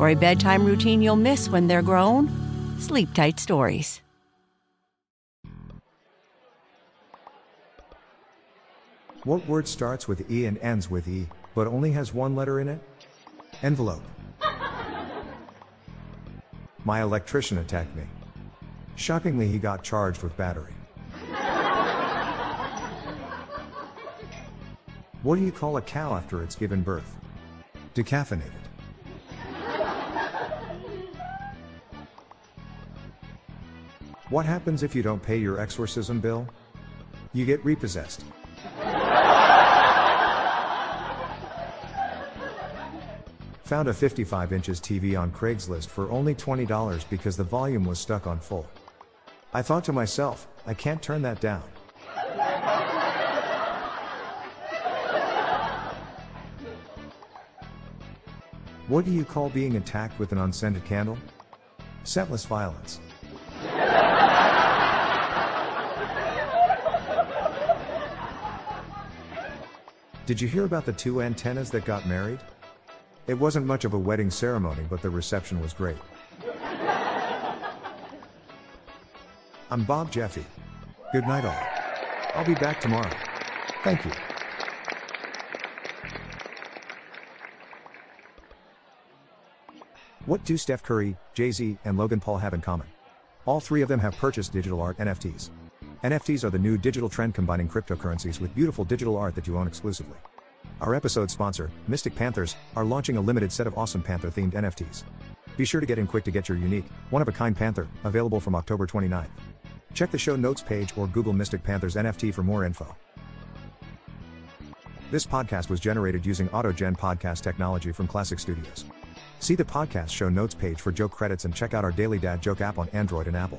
For a bedtime routine you'll miss when they're grown, Sleep Tight Stories. What word starts with E and ends with E, but only has one letter in it? Envelope. My electrician attacked me. Shockingly, he got charged with battery. What do you call a cow after it's given birth? Decaffeinated. What happens if you don't pay your exorcism bill? You get repossessed. Found a 55 inches TV on Craigslist for only $20 because the volume was stuck on full. I thought to myself, I can't turn that down. What do you call being attacked with an unscented candle? Scentless violence. Did you hear about the two antennas that got married? It wasn't much of a wedding ceremony, but the reception was great. I'm Bob Jeffy. Good night, all. I'll be back tomorrow. Thank you. What do Steph Curry, Jay Z, and Logan Paul have in common? All three of them have purchased digital art NFTs. NFTs are the new digital trend combining cryptocurrencies with beautiful digital art that you own exclusively. Our episode sponsor, Mystic Panthers, are launching a limited set of awesome Panther themed NFTs. Be sure to get in quick to get your unique, one of a kind Panther, available from October 29th. Check the show notes page or Google Mystic Panthers NFT for more info. This podcast was generated using AutoGen podcast technology from Classic Studios. See the podcast show notes page for joke credits and check out our Daily Dad Joke app on Android and Apple.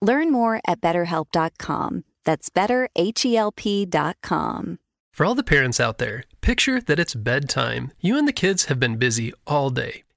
Learn more at betterhelp.com. That's betterhelp.com. For all the parents out there, picture that it's bedtime. You and the kids have been busy all day.